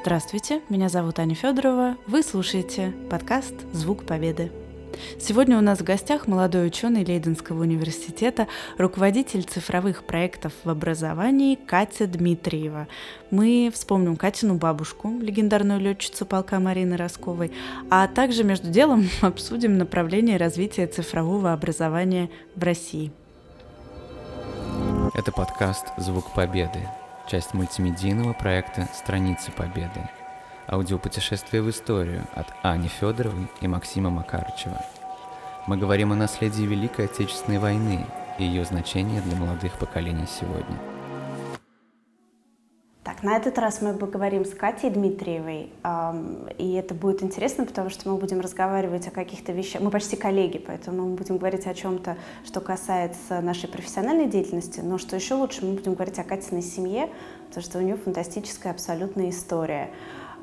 Здравствуйте, меня зовут Аня Федорова. Вы слушаете подкаст «Звук Победы». Сегодня у нас в гостях молодой ученый Лейденского университета, руководитель цифровых проектов в образовании Катя Дмитриева. Мы вспомним Катину бабушку, легендарную летчицу полка Марины Росковой, а также между делом обсудим направление развития цифрового образования в России. Это подкаст «Звук Победы», часть мультимедийного проекта «Страницы Победы». Аудиопутешествие в историю от Ани Федоровой и Максима Макарычева. Мы говорим о наследии Великой Отечественной войны и ее значении для молодых поколений сегодня – так, на этот раз мы поговорим с Катей Дмитриевой, и это будет интересно, потому что мы будем разговаривать о каких-то вещах. Мы почти коллеги, поэтому мы будем говорить о чем-то, что касается нашей профессиональной деятельности, но что еще лучше, мы будем говорить о Катиной семье, потому что у нее фантастическая абсолютная история.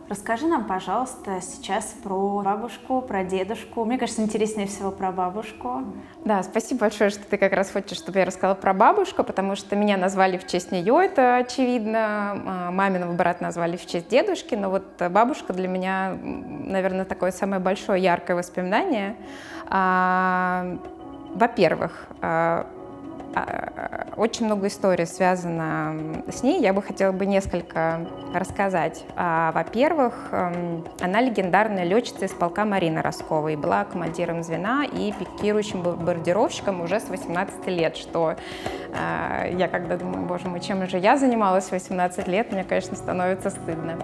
Расскажи нам, пожалуйста, сейчас про бабушку, про дедушку. Мне кажется, интереснее всего про бабушку. Да, спасибо большое, что ты как раз хочешь, чтобы я рассказала про бабушку, потому что меня назвали в честь нее, это очевидно. А, маминого брата назвали в честь дедушки, но вот бабушка для меня, наверное, такое самое большое яркое воспоминание. А, во-первых, а, очень много историй связано с ней. Я бы хотела бы несколько рассказать. А, во-первых, эм, она легендарная летчица из полка Марины Росковой. Была командиром звена и пикирующим бомбардировщиком уже с 18 лет, что а, я когда думаю, боже мой, чем же я занималась в 18 лет, мне, конечно, становится стыдно.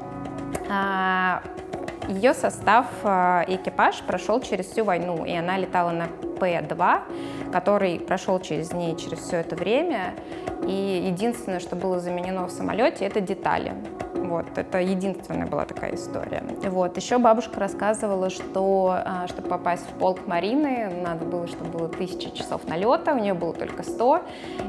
Ее состав и экипаж прошел через всю войну, и она летала на П2, который прошел через ней через все это время. И единственное, что было заменено в самолете, это детали. Вот, это единственная была такая история. Вот, еще бабушка рассказывала, что а, чтобы попасть в полк Марины, надо было, чтобы было тысяча часов налета, у нее было только 100,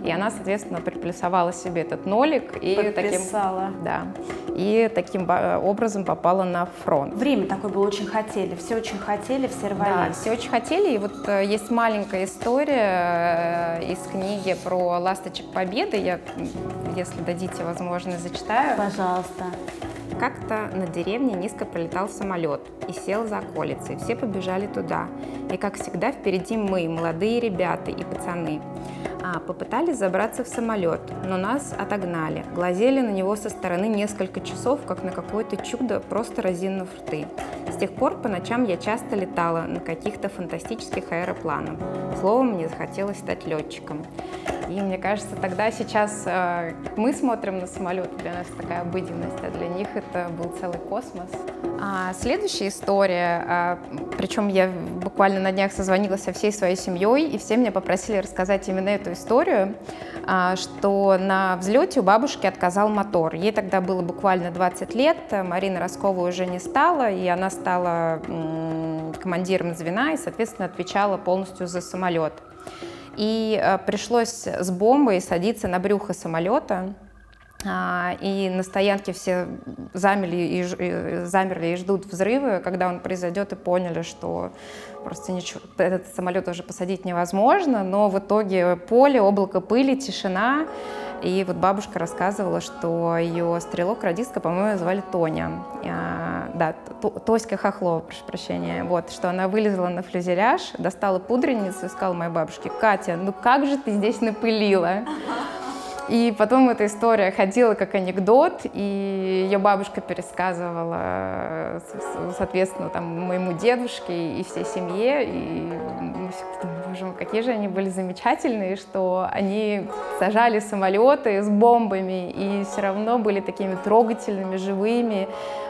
и она, соответственно, приплюсовала себе этот нолик. И Подписала. таким, да, и таким образом попала на фронт. Время такое было, очень хотели, все очень хотели, все рвались. Да, все очень хотели, и вот э, есть маленькая история э, из книги про ласточек победы, я, если дадите возможность, зачитаю. Пожалуйста. Как-то на деревне низко пролетал самолет и сел за околицей. Все побежали туда. И, как всегда, впереди мы, молодые ребята и пацаны. А, попытались забраться в самолет, но нас отогнали. Глазели на него со стороны несколько часов, как на какое-то чудо, просто разинув рты. С тех пор по ночам я часто летала на каких-то фантастических аэропланах. Словом, мне захотелось стать летчиком. И мне кажется, тогда сейчас э, мы смотрим на самолет, для нас такая обыденность, а для них это был целый космос. А следующая история, а, причем я буквально на днях созвонилась со всей своей семьей, и все меня попросили рассказать именно эту историю, а, что на взлете у бабушки отказал мотор. Ей тогда было буквально 20 лет, Марина Роскова уже не стала, и она стала командиром звена и, соответственно, отвечала полностью за самолет и э, пришлось с бомбой садиться на брюхо самолета. А, и на стоянке все замерли и, замерли и ждут взрывы, когда он произойдет, и поняли, что просто ничего, этот самолет уже посадить невозможно. Но в итоге поле, облако пыли, тишина. И вот бабушка рассказывала, что ее стрелок-радистка, по-моему, звали Тоня. Да, Тоська Хохлова, прошу прощения. Вот, что она вылезла на флюзеляж, достала пудреницу и сказала моей бабушке, Катя, ну как же ты здесь напылила? И потом эта история ходила как анекдот, и ее бабушка пересказывала, соответственно, там, моему дедушке и всей семье, и мы всегда думали, боже какие же они были замечательные, что они сажали самолеты с бомбами, и все равно были такими трогательными, живыми,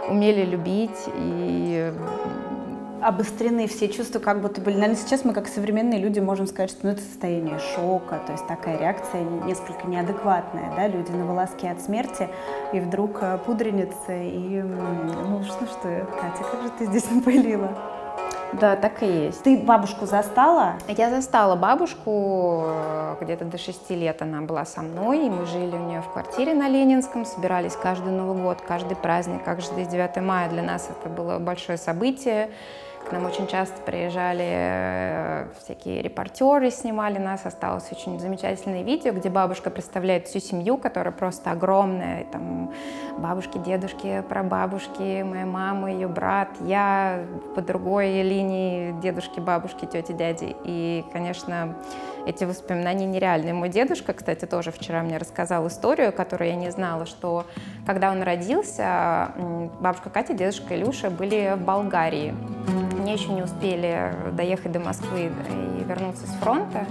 умели любить, и обострены все чувства, как будто были. Наверное, сейчас мы, как современные люди, можем сказать, что ну, это состояние шока, то есть такая реакция несколько неадекватная, да, люди на волоске от смерти, и вдруг э, пудреница, и ну что, что, Катя, как же ты здесь напылила? Да, так и есть. Ты бабушку застала? Я застала бабушку э, где-то до шести лет. Она была со мной, и мы жили у нее в квартире на Ленинском, собирались каждый Новый год, каждый праздник, каждый 9 мая. Для нас это было большое событие К нам очень часто приезжали э, всякие репортеры, снимали нас. Осталось очень замечательное видео, где бабушка представляет всю семью, которая просто огромная. Там бабушки, дедушки, прабабушки, моя мама, ее брат, я по другой линии дедушки, бабушки, тети, дяди. И, конечно, эти воспоминания нереальные. Мой дедушка, кстати, тоже вчера мне рассказал историю, которую я не знала, что когда он родился, бабушка Катя, дедушка Илюша были в Болгарии. Они еще не успели доехать до Москвы и вернуться с фронта.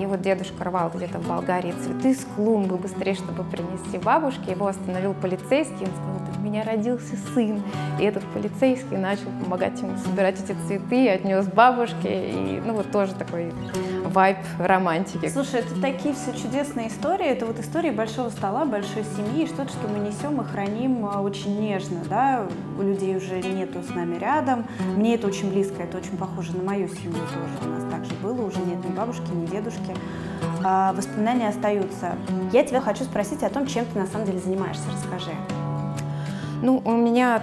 И вот дедушка рвал где-то в Болгарии цветы с клумбы быстрее, чтобы принести бабушке. Его остановил полицейский, он сказал, у меня родился сын. И этот полицейский начал помогать ему собирать эти цветы, отнес бабушке. И, ну, вот тоже такой вайб романтики. Слушай, это такие все чудесные истории. Это вот истории большого стола, большой семьи, что-то, что мы несем и храним а, очень нежно, да. У людей уже нету с нами рядом. Мне это очень близко, это очень похоже на мою семью тоже. У нас также было, уже нет ни бабушки, ни дедушки. А, воспоминания остаются. Я тебя хочу спросить о том, чем ты на самом деле занимаешься. Расскажи. Ну, у меня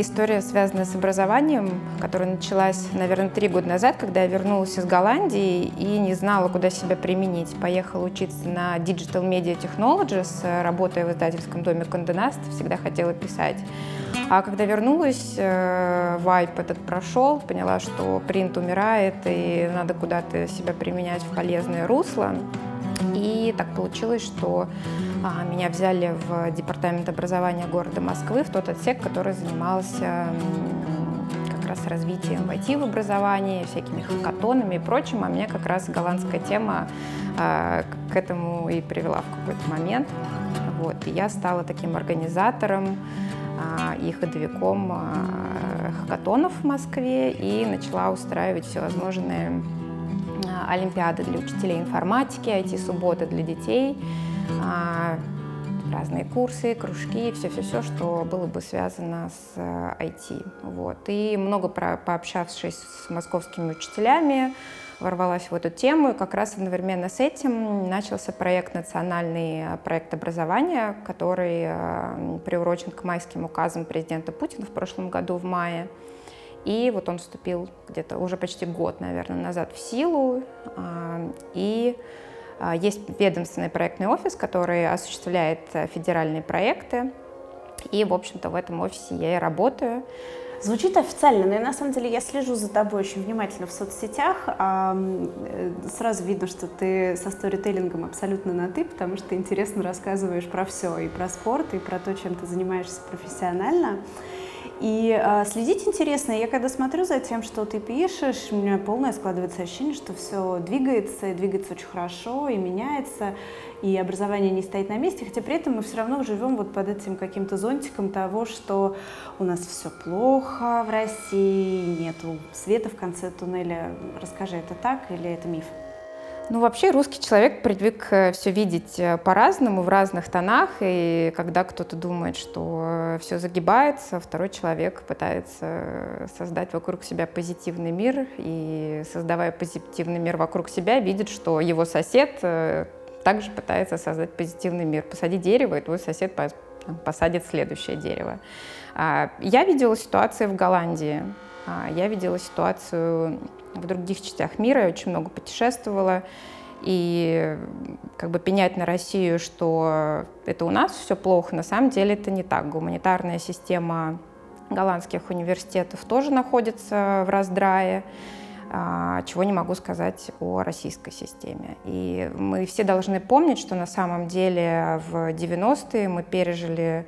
история, связанная с образованием, которая началась, наверное, три года назад, когда я вернулась из Голландии и не знала, куда себя применить. Поехала учиться на Digital Media Technologies, работая в издательском доме Nast, всегда хотела писать. А когда вернулась, э, вайп этот прошел, поняла, что принт умирает и надо куда-то себя применять в полезное русло. И так получилось, что а, меня взяли в департамент образования города Москвы, в тот отсек, который занимался как раз развитием в IT в образовании, всякими хакатонами и прочим, а меня как раз голландская тема а, к этому и привела в какой-то момент. Вот. И я стала таким организатором а, и ходовиком хакатонов в Москве и начала устраивать всевозможные олимпиады для учителей информатики, IT-субботы для детей, а, разные курсы, кружки, все-все-все, что было бы связано с IT. Э, вот. И много про, пообщавшись с московскими учителями, ворвалась в эту тему, и как раз одновременно с этим начался проект национальный э, проект образования, который э, приурочен к майским указам президента Путина в прошлом году в мае. И вот он вступил где-то уже почти год, наверное, назад в силу. И а, есть ведомственный проектный офис, который осуществляет э, федеральные проекты. И, в общем-то, в этом офисе я и работаю. Звучит официально, но на самом деле я слежу за тобой очень внимательно в соцсетях. Э, сразу видно, что ты со сторителлингом абсолютно на «ты», потому что ты интересно рассказываешь про все, и про спорт, и про то, чем ты занимаешься профессионально. И э, следить интересно. Я когда смотрю за тем, что ты пишешь, у меня полное складывается ощущение, что все двигается, и двигается очень хорошо, и меняется, и образование не стоит на месте, хотя при этом мы все равно живем вот под этим каким-то зонтиком того, что у нас все плохо в России, нету света в конце туннеля. Расскажи, это так или это миф? Ну, вообще русский человек привык э, все видеть э, по-разному, в разных тонах, и когда кто-то думает, что э, все загибается, второй человек пытается создать вокруг себя позитивный мир, и создавая позитивный мир вокруг себя, видит, что его сосед также пытается создать позитивный мир. Посади дерево, и твой сосед посадит следующее дерево. А, я видела ситуацию в Голландии, а, я видела ситуацию в других частях мира, я очень много путешествовала. И как бы пенять на Россию, что это у нас все плохо, на самом деле это не так. Гуманитарная система голландских университетов тоже находится в раздрае, а, чего не могу сказать о российской системе. И мы все должны помнить, что на самом деле в 90-е мы пережили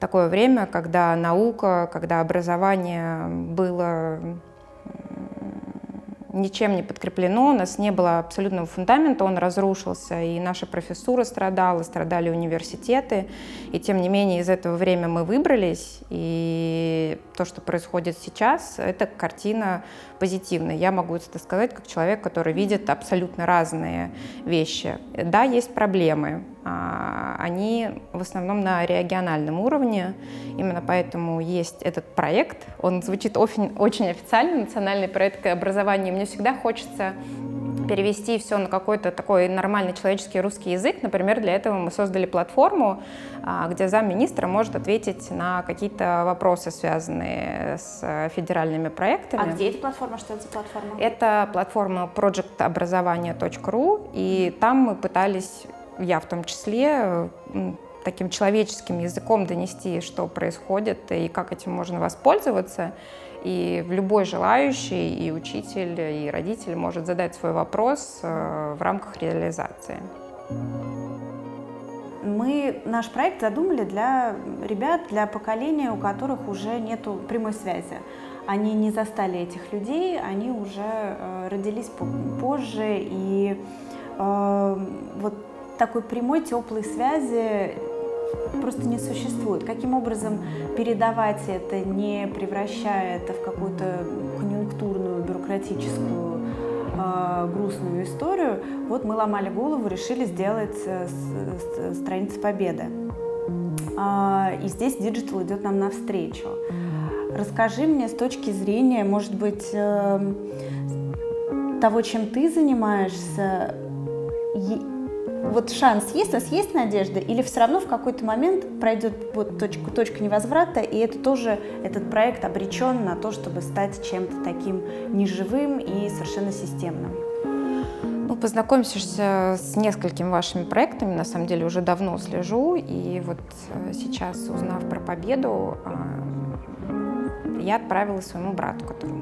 такое время, когда наука, когда образование было ничем не подкреплено, у нас не было абсолютного фундамента, он разрушился, и наша профессура страдала, страдали университеты, и тем не менее из этого времени мы выбрались, и то, что происходит сейчас, это картина позитивная. Я могу это сказать как человек, который видит абсолютно разные вещи. Да, есть проблемы, они в основном на региональном уровне. Именно поэтому есть этот проект. Он звучит очень, очень официально, национальный проект образования. Мне всегда хочется перевести все на какой-то такой нормальный человеческий русский язык. Например, для этого мы создали платформу, а, где замминистра может ответить на какие-то вопросы, связанные с федеральными проектами. А где эта платформа? Что это за платформа? Это платформа projecтобразование.ru, и там мы пытались, я в том числе, таким человеческим языком донести, что происходит и как этим можно воспользоваться. И любой желающий, и учитель, и родитель может задать свой вопрос э, в рамках реализации. Мы наш проект задумали для ребят, для поколения, у которых уже нет прямой связи. Они не застали этих людей, они уже э, родились позже, и э, вот такой прямой теплой связи просто не существует. Каким образом передавать это, не превращая это в какую-то конъюнктурную, бюрократическую, э, грустную историю, вот мы ломали голову, решили сделать э, с, страницу победы. Э, и здесь digital идет нам навстречу. Расскажи мне с точки зрения, может быть, э, того, чем ты занимаешься, вот шанс есть, у нас есть надежда, или все равно в какой-то момент пройдет вот точка, точка невозврата, и это тоже, этот проект обречен на то, чтобы стать чем-то таким неживым и совершенно системным? Ну, познакомившись с несколькими вашими проектами, на самом деле уже давно слежу, и вот э, сейчас, узнав про победу, а, я отправила своему брату, которому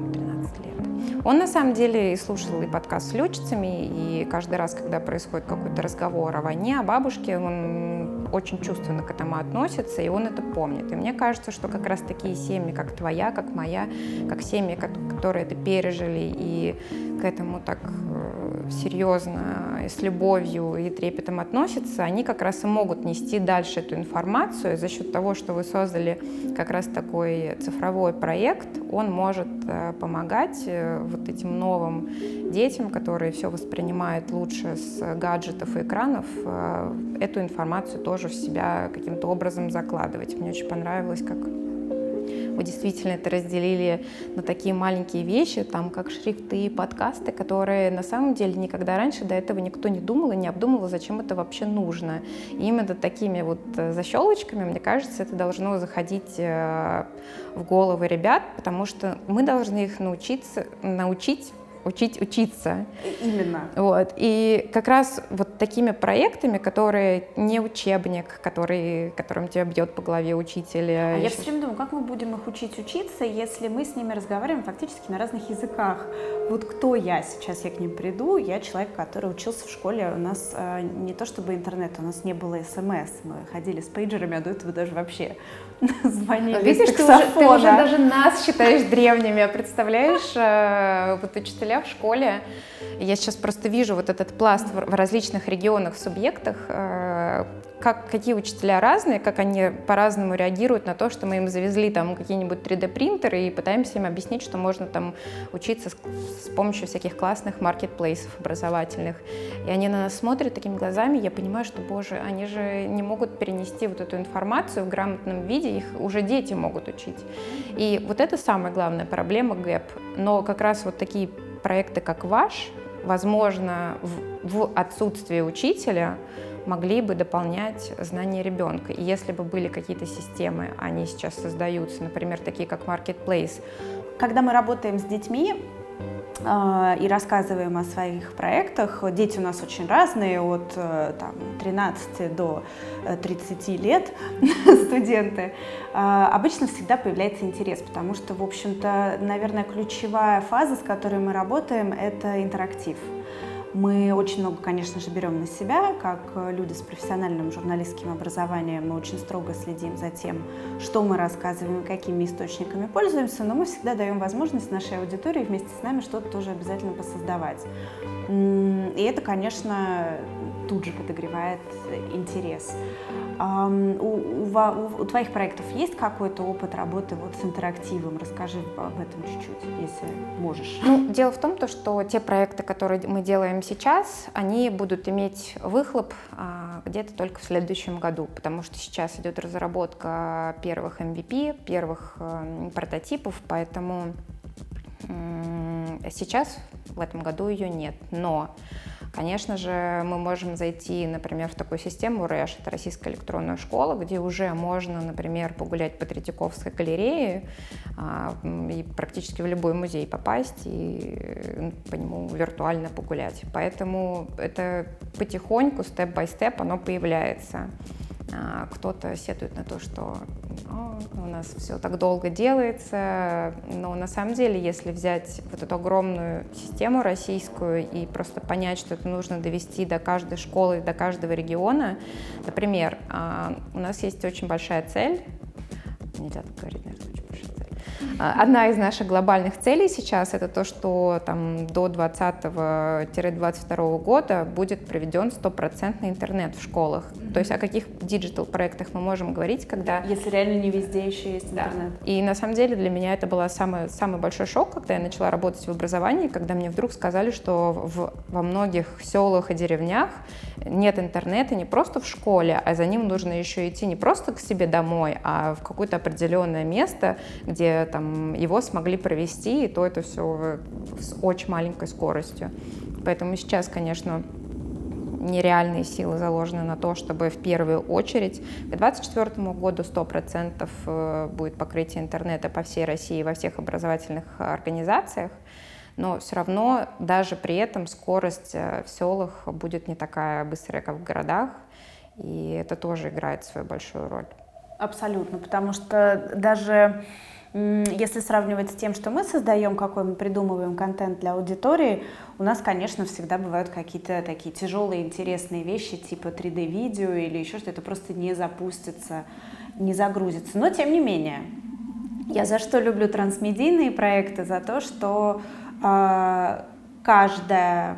13 лет. Он на самом деле и слушал и подкаст с летчицами, и каждый раз, когда происходит какой-то разговор о войне, о бабушке, он очень чувственно к этому относится, и он это помнит. И мне кажется, что как раз такие семьи, как твоя, как моя, как семьи, которые это пережили и к этому так э, серьезно и с любовью и трепетом относятся, они как раз и могут нести дальше эту информацию за счет того, что вы создали как раз такой цифровой проект, он может э, помогать э, вот этим новым детям, которые все воспринимают лучше с гаджетов и экранов, эту информацию тоже в себя каким-то образом закладывать. Мне очень понравилось, как вы действительно это разделили на такие маленькие вещи, там как шрифты, подкасты, которые на самом деле никогда раньше до этого никто не думал и не обдумывал, зачем это вообще нужно. И именно такими вот э, защелочками, мне кажется, это должно заходить э, в головы ребят, потому что мы должны их научиться, научить учить учиться. Именно. Вот. И как раз вот такими проектами, которые не учебник, который, которым тебя бьет по голове учитель. А еще... я все время думаю, как мы будем их учить учиться, если мы с ними разговариваем фактически на разных языках. Вот кто я сейчас, я к ним приду, я человек, который учился в школе, у нас э, не то чтобы интернет, у нас не было смс, мы ходили с пейджерами, а до этого даже вообще звонили Видишь, ты уже, ты уже даже нас считаешь древними, представляешь, э, вот учителя в школе, я сейчас просто вижу вот этот пласт в различных регионах, субъектах, э, как, какие учителя разные, как они по-разному реагируют на то, что мы им завезли там какие-нибудь 3D-принтеры и пытаемся им объяснить, что можно там учиться с, с помощью всяких классных маркетплейсов образовательных. И они на нас смотрят такими глазами, я понимаю, что, боже, они же не могут перенести вот эту информацию в грамотном виде, их уже дети могут учить. И вот это самая главная проблема ГЭП. Но как раз вот такие проекты, как ваш, возможно, в, в отсутствие учителя, могли бы дополнять знания ребенка. И если бы были какие-то системы, они сейчас создаются, например, такие как Marketplace. Когда мы работаем с детьми, а, и рассказываем о своих проектах. Дети у нас очень разные, от э, там, 13 до 30 э, лет студенты. Обычно всегда появляется интерес, потому что, в общем-то, наверное, ключевая фаза, с которой мы работаем, это интерактив. Мы очень много, конечно же, берем на себя, как люди с профессиональным журналистским образованием. Мы очень строго следим за тем, что мы рассказываем, какими источниками пользуемся, но мы всегда даем возможность нашей аудитории вместе с нами что-то тоже обязательно посоздавать. И это, конечно, тут же подогревает интерес. У, у, у твоих проектов есть какой-то опыт работы вот с интерактивом? Расскажи об этом чуть-чуть, если можешь. Ну, дело в том, то, что те проекты, которые мы делаем сейчас, они будут иметь выхлоп а, где-то только в следующем году, потому что сейчас идет разработка первых MVP, первых э, прототипов, поэтому Сейчас в этом году ее нет, но Конечно же, мы можем зайти, например, в такую систему РЭШ, это Российская электронная школа, где уже можно, например, погулять по Третьяковской галерее а, и практически в любой музей попасть и по нему виртуально погулять. Поэтому это потихоньку, степ-бай-степ, оно появляется. А, кто-то сетует на то, что у нас все так долго делается, но на самом деле, если взять вот эту огромную систему российскую и просто понять, что это нужно довести до каждой школы, до каждого региона, например, а, у нас есть очень большая цель, нельзя так говорить, наверное, Одна из наших глобальных целей сейчас это то, что там до 2020-2022 года будет проведен стопроцентный интернет в школах. Mm-hmm. То есть о каких digital проектах мы можем говорить, когда... Если реально не везде еще есть интернет. Да. И на самом деле для меня это был самый, самый большой шок, когда я начала работать в образовании, когда мне вдруг сказали, что в, во многих селах и деревнях нет интернета не просто в школе, а за ним нужно еще идти не просто к себе домой, а в какое-то определенное место, где там его смогли провести, и то это все с очень маленькой скоростью. Поэтому сейчас, конечно, нереальные силы заложены на то, чтобы в первую очередь к 2024 году 100% э, будет покрытие интернета по всей России во всех образовательных организациях но все равно даже при этом скорость э, в селах будет не такая быстрая, как в городах, и это тоже играет свою большую роль. Абсолютно, потому что даже если сравнивать с тем, что мы создаем, какой мы придумываем контент для аудитории, у нас, конечно, всегда бывают какие-то такие тяжелые, интересные вещи, типа 3D-видео или еще что-то, это просто не запустится, не загрузится. Но, тем не менее, я за что люблю трансмедийные проекты? За то, что а, каждая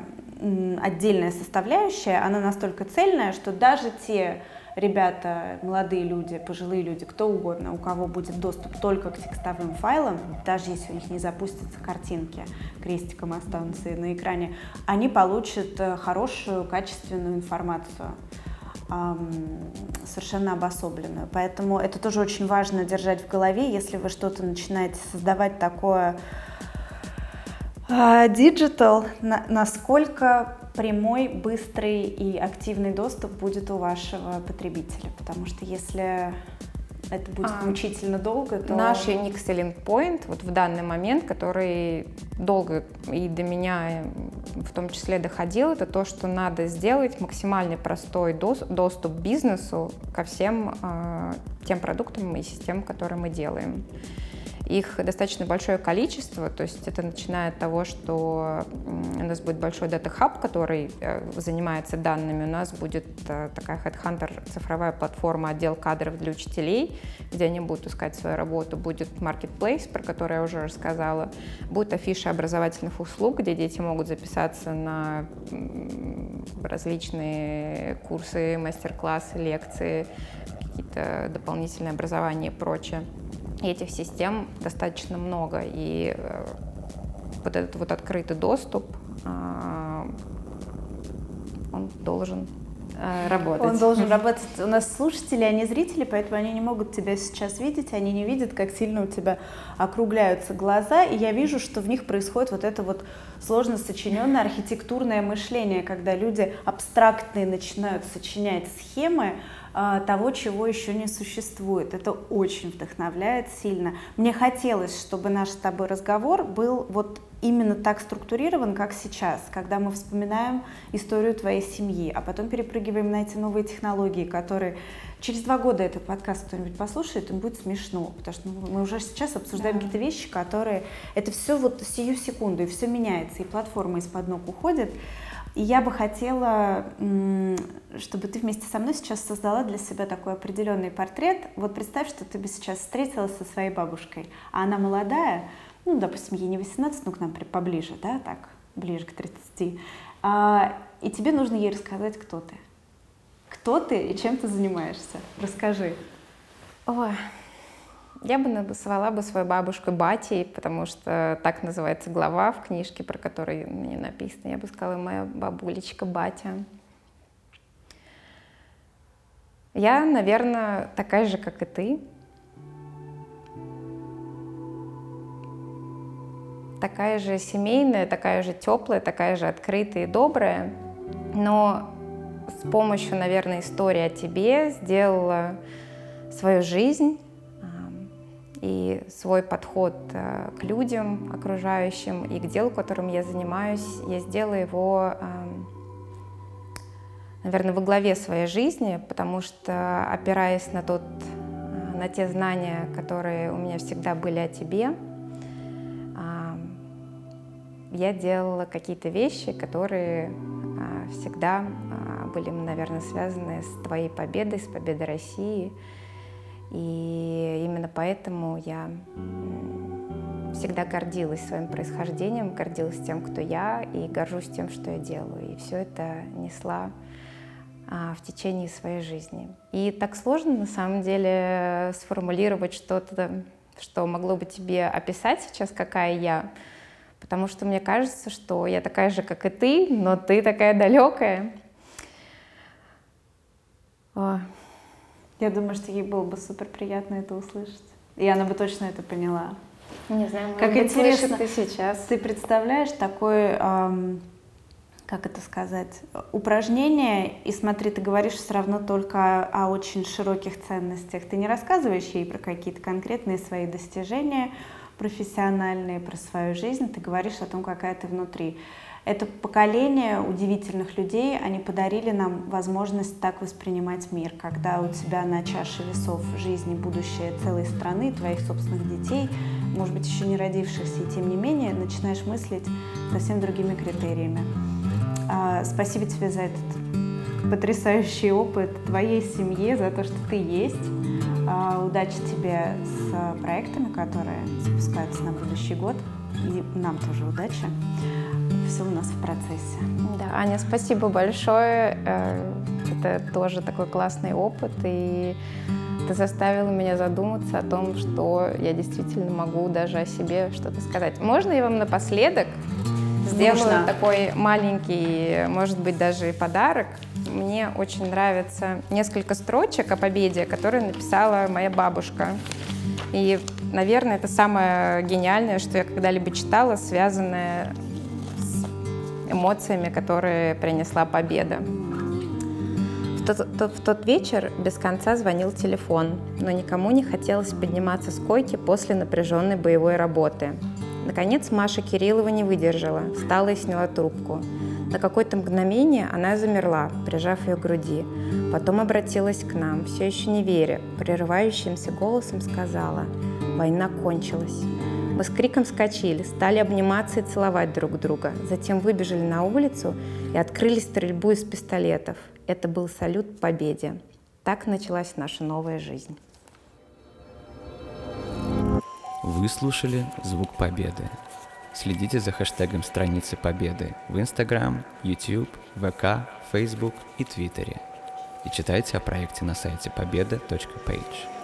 отдельная составляющая, она настолько цельная, что даже те ребята, молодые люди, пожилые люди, кто угодно, у кого будет доступ только к текстовым файлам, даже если у них не запустятся картинки, крестиком останутся на экране, они получат э, хорошую, качественную информацию совершенно обособленную. Поэтому это тоже очень важно держать в голове, если вы что-то начинаете создавать такое digital, насколько прямой, быстрый и активный доступ будет у вашего потребителя? Потому что если это будет а, мучительно долго, то... Наш unique selling point вот в данный момент, который долго и до меня в том числе доходил, это то, что надо сделать максимально простой доступ бизнесу ко всем э, тем продуктам и системам, которые мы делаем. Их достаточно большое количество, то есть это начиная от того, что у нас будет большой дата-хаб, который э, занимается данными, у нас будет э, такая HeadHunter цифровая платформа, отдел кадров для учителей, где они будут искать свою работу, будет Marketplace, про который я уже рассказала, будет афиша образовательных услуг, где дети могут записаться на различные курсы, мастер-классы, лекции, какие-то дополнительные образования и прочее. Этих систем достаточно много, и э, вот этот вот открытый доступ, э, он должен э, работать. Он должен работать. У нас слушатели, они зрители, поэтому они не могут тебя сейчас видеть, они не видят, как сильно у тебя округляются глаза, и я вижу, что в них происходит вот это вот сложно сочиненное архитектурное мышление, когда люди абстрактные начинают сочинять схемы, а, того, чего еще не существует. Это очень вдохновляет сильно. Мне хотелось, чтобы наш с тобой разговор был вот именно так структурирован, как сейчас, когда мы вспоминаем историю твоей семьи, а потом перепрыгиваем на эти новые технологии, которые через два года этот подкаст кто-нибудь послушает, им будет смешно, потому что мы уже сейчас обсуждаем да. какие-то вещи, которые... Это все вот сию секунду, и все меняется, и платформа из-под ног уходит. И я бы хотела, чтобы ты вместе со мной сейчас создала для себя такой определенный портрет. Вот представь, что ты бы сейчас встретилась со своей бабушкой, а она молодая, ну, допустим, ей не 18, но к нам поближе, да, так, ближе к 30. А, и тебе нужно ей рассказать, кто ты. Кто ты и чем ты занимаешься? Расскажи. Ой, я бы назвала бы свою бабушку Батей, потому что так называется глава в книжке, про которую мне написано. Я бы сказала, моя бабулечка Батя. Я, наверное, такая же, как и ты. такая же семейная, такая же теплая, такая же открытая и добрая, но с помощью, наверное, истории о тебе сделала свою жизнь и свой подход э, к людям окружающим и к делу, которым я занимаюсь, я сделала его, наверное, во главе своей жизни, потому что, опираясь на, тот, э, на те знания, которые у меня всегда были о тебе, я делала какие-то вещи, которые а, всегда были, наверное, связаны с твоей победой, с победой России. И именно поэтому я всегда гордилась своим происхождением, гордилась тем, кто я, и горжусь тем, что я делаю. И все это несла а, в течение своей жизни. И так сложно на самом деле сформулировать что-то, что могло бы тебе описать сейчас, какая я. Потому что мне кажется, что я такая же, как и ты, но ты такая далекая. Я думаю, что ей было бы супер приятно это услышать. И она бы точно это поняла. Не знаю, как быть, интересно ты сейчас. Ты представляешь такое, эм, как это сказать, упражнение, и смотри, ты говоришь все равно только о, о очень широких ценностях. Ты не рассказываешь ей про какие-то конкретные свои достижения, профессиональные, про свою жизнь, ты говоришь о том, какая ты внутри. Это поколение удивительных людей, они подарили нам возможность так воспринимать мир, когда у тебя на чаше весов жизни будущее целой страны, твоих собственных детей, может быть, еще не родившихся, и тем не менее начинаешь мыслить совсем другими критериями. А, спасибо тебе за этот потрясающий опыт твоей семье, за то, что ты есть. А, удачи тебе с проектами, которые запускаются на будущий год. И нам тоже удачи. Все у нас в процессе. Да, Аня, спасибо большое. Э, это тоже такой классный опыт. И ты заставила меня задуматься о том, что я действительно могу даже о себе что-то сказать. Можно я вам напоследок сделаю Нужно. такой маленький, может быть, даже и подарок? Мне очень нравится несколько строчек о победе, которые написала моя бабушка. И, наверное, это самое гениальное, что я когда-либо читала, связанное с эмоциями, которые принесла победа. В тот, в тот вечер без конца звонил телефон, но никому не хотелось подниматься с койки после напряженной боевой работы. Наконец Маша Кириллова не выдержала, встала и сняла трубку. На какое-то мгновение она замерла, прижав ее к груди. Потом обратилась к нам, все еще не веря, прерывающимся голосом сказала «Война кончилась». Мы с криком вскочили, стали обниматься и целовать друг друга. Затем выбежали на улицу и открыли стрельбу из пистолетов. Это был салют победе. Так началась наша новая жизнь. Вы слушали «Звук Победы» Следите за хэштегом страницы Победы в Instagram, YouTube, ВК, Facebook и Твиттере. И читайте о проекте на сайте победа.page.